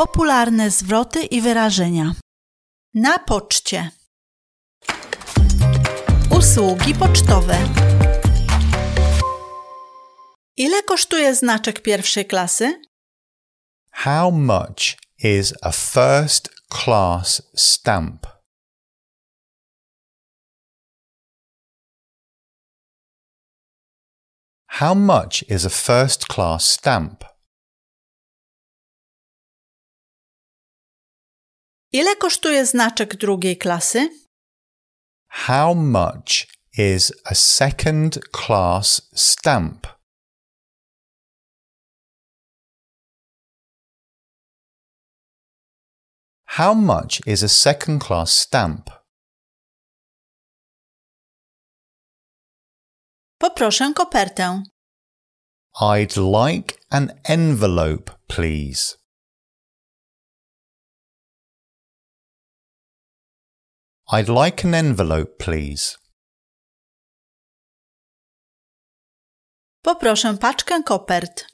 popularne zwroty i wyrażenia. Na poczcie. Usługi pocztowe. Ile kosztuje znaczek pierwszej klasy? How much is a first class stamp? How much is a first class stamp? Ile kosztuje znaczek drugiej klasy? How much is a second class stamp? How much is a second class stamp? Poproszę kopertę. I'd like an envelope, please. I'd like an envelope, please. Poproszę paczkę kopert.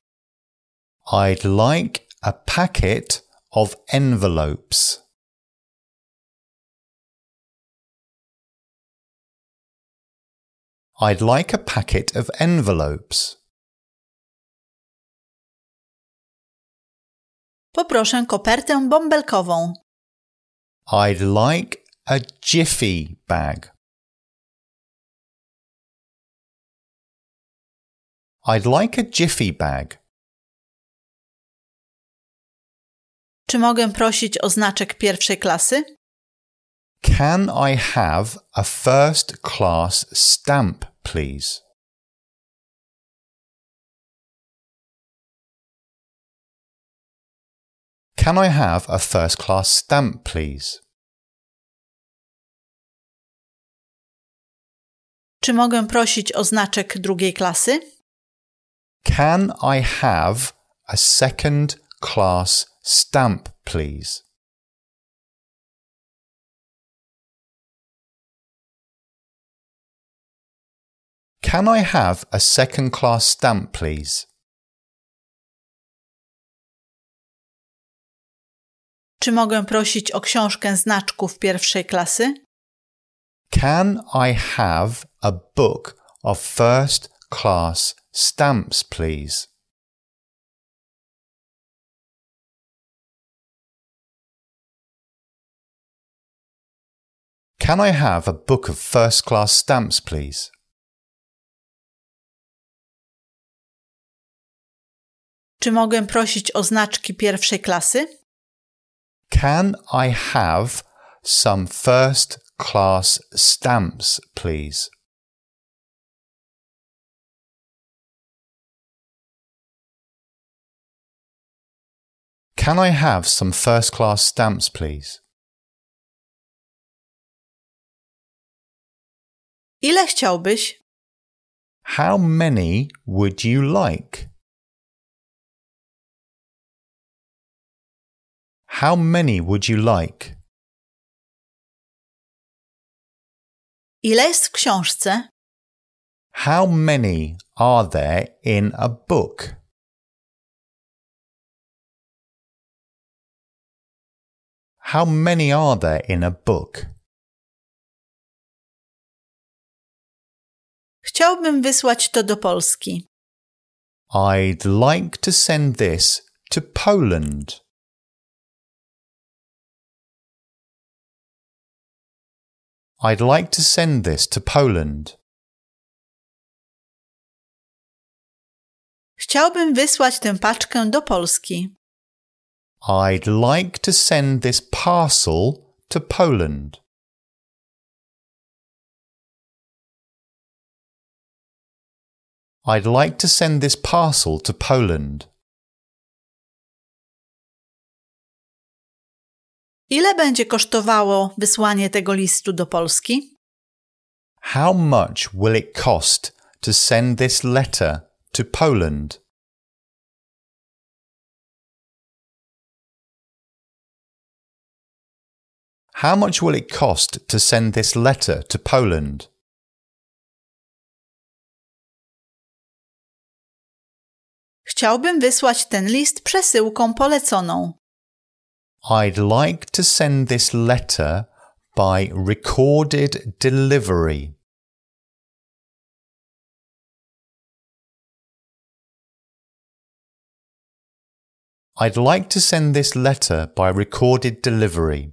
I'd like a packet of envelopes. I'd like a packet of envelopes. Poproszę kopertę bąbelkową. I'd like a jiffy bag. I'd like a jiffy bag. Czy mogę prosić o znaczek pierwszej klasy? Can I have a first class stamp, please? Can I have a first class stamp, please? Czy mogę prosić o znaczek drugiej klasy? Can I have a second class stamp, please? Can I have a second class stamp, please? Czy mogę prosić o książkę znaczków pierwszej klasy? Can I have a book of first class stamps, please? Can I have a book of first class stamps, please? Czy mogę prosić o znaczki pierwszej klasy? Can I have some first class stamps, please? Can I have some first class stamps, please? Ile chciałbyś? How many would you like? How many would you like? Ile jest w książce? How many are there in a book? How many are there in a book? Chciałbym wysłać to do Polski. I'd like to send this to Poland. I'd like to send this to Poland. Chciałbym wysłać tę paczkę do Polski. I'd like to send this parcel to Poland. I'd like to send this parcel to Poland. Ile będzie kosztowało wysłanie tego listu do Polski? How much will it cost to send this letter to Poland? How much will it cost to send this letter to Poland? Chciałbym wysłać ten list przesyłką poleconą. I'd like to send this letter by recorded delivery. I'd like to send this letter by recorded delivery.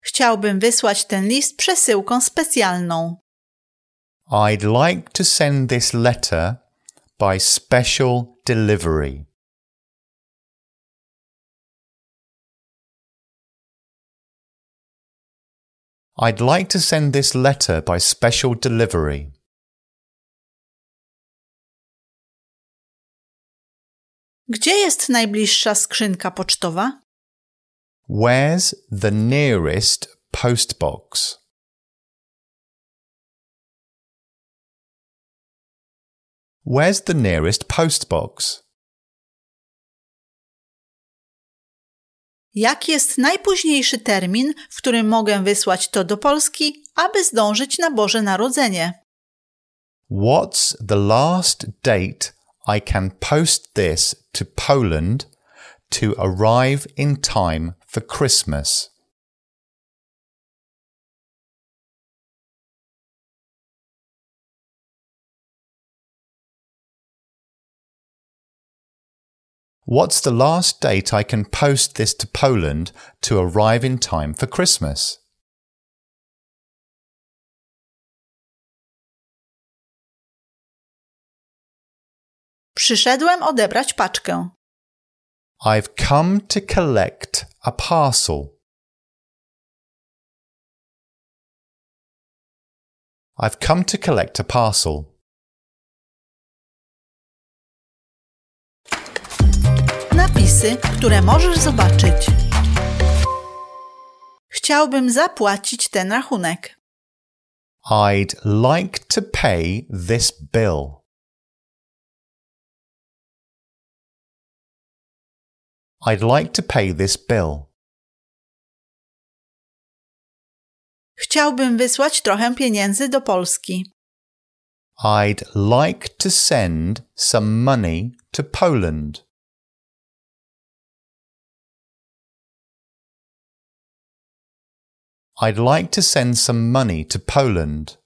Chciałbym wysłać ten list przesyłką specjalną. I'd like to send this letter by special delivery. I'd like to send this letter by special delivery. Gdzie jest najbliższa skrzynka pocztowa? Where's the nearest post Where's the nearest post box? Jaki jest najpóźniejszy termin, w którym mogę wysłać to do Polski, aby zdążyć na Boże Narodzenie? What's the last date I can post this to Poland to arrive in time for Christmas? What's the last date I can post this to Poland to arrive in time for Christmas? Przyszedłem odebrać paczkę. I've come to collect a parcel. I've come to collect a parcel. Napisy, które możesz zobaczyć. Chciałbym zapłacić ten rachunek. I'd like to pay this bill. I'd like to pay this bill. Chciałbym wysłać trochę pieniędzy do Polski. I'd like to send some money to Poland. I'd like to send some money to Poland.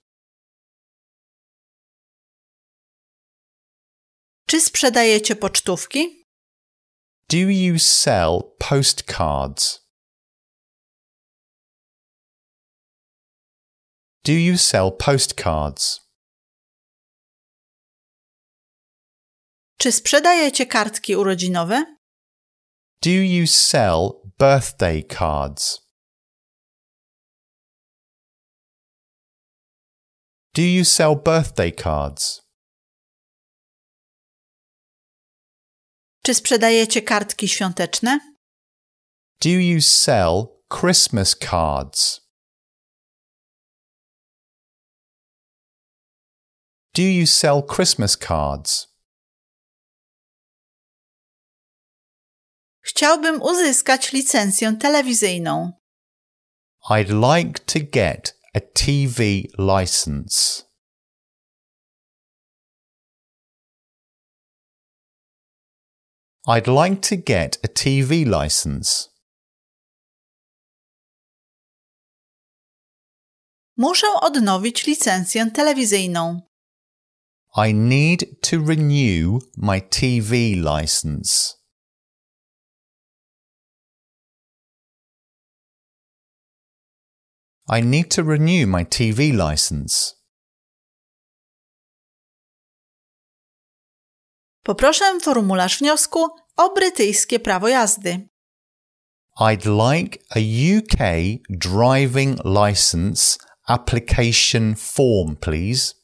Czy sprzedajecie pocztówki? Do you sell postcards? Do you sell postcards? Czy sprzedajecie kartki urodzinowe? Do you sell birthday cards? Do you sell birthday cards? Czy sprzedajecie kartki świąteczne? Do you sell Christmas cards? Do you sell Christmas cards? Chciałbym uzyskać licencję telewizyjną. I'd like to get a TV license. I'd like to get a TV license. Muszę odnowić licencję telewizyjną. I need to renew my TV license. I need to renew my TV license. Poproszę formularz wniosku o brytyjskie prawo jazdy. I'd like a UK driving license application form, please.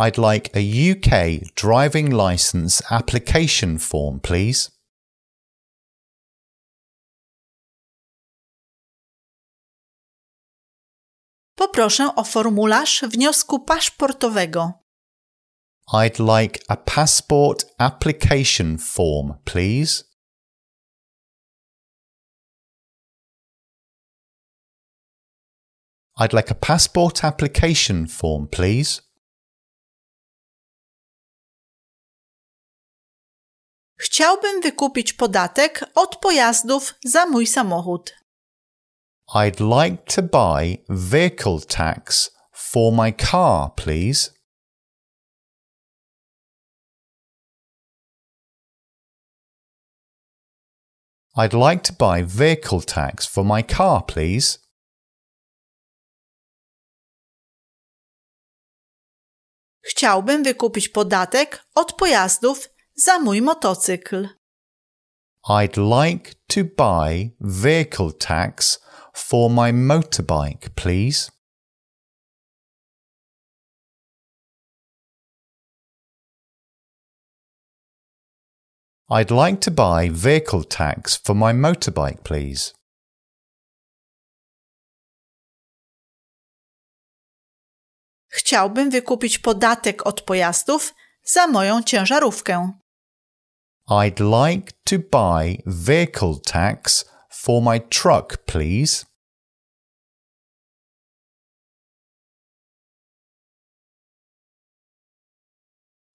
I'd like a UK driving license application form, please. Poproszę o formularz wniosku paszportowego. I'd like a passport application form, please. I'd like a passport application form, please. Chciałbym wykupić podatek od pojazdów za mój samochód. I'd like to buy vehicle tax for my car, please. I'd like to buy vehicle tax for my car, please. Chciałbym wykupić podatek od pojazdów za mój motocykl. I'd like to buy vehicle tax for my motorbike, please. I'd like to buy vehicle tax for my motorbike, please. Chciałbym wykupić podatek od pojazdów za moją ciężarówkę. I'd like to buy vehicle tax for my truck, please.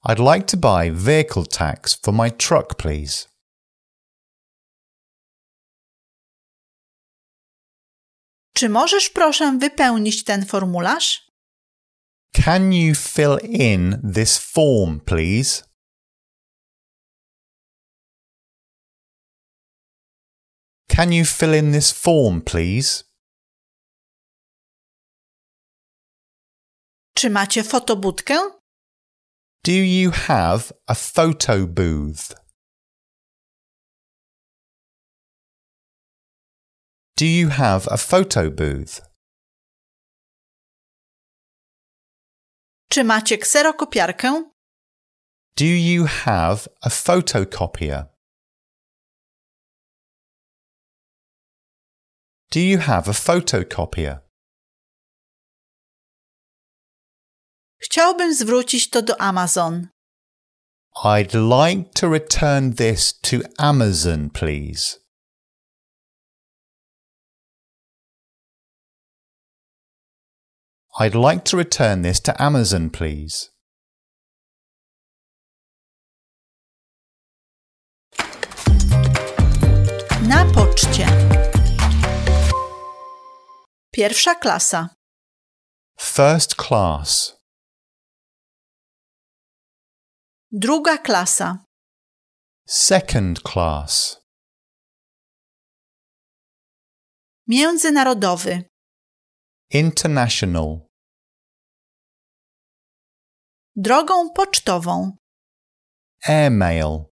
I'd like to buy vehicle tax for my truck, please. Czy możesz proszę wypełnić ten formularz? Can you fill in this form, please? Can you fill in this form, please? Czy macie fotobudkę? Do you have a photo booth? Do you have a photo booth? Czy macie kserokopiarkę? Do you have a photocopier? Do you have a photocopier? Chciałbym zwrócić to do Amazon. I'd like to return this to Amazon, please. I'd like to return this to Amazon, please. Na poczcie. Pierwsza klasa. First class. Druga klasa. Second class. Międzynarodowy. International. Drogą pocztową. Airmail.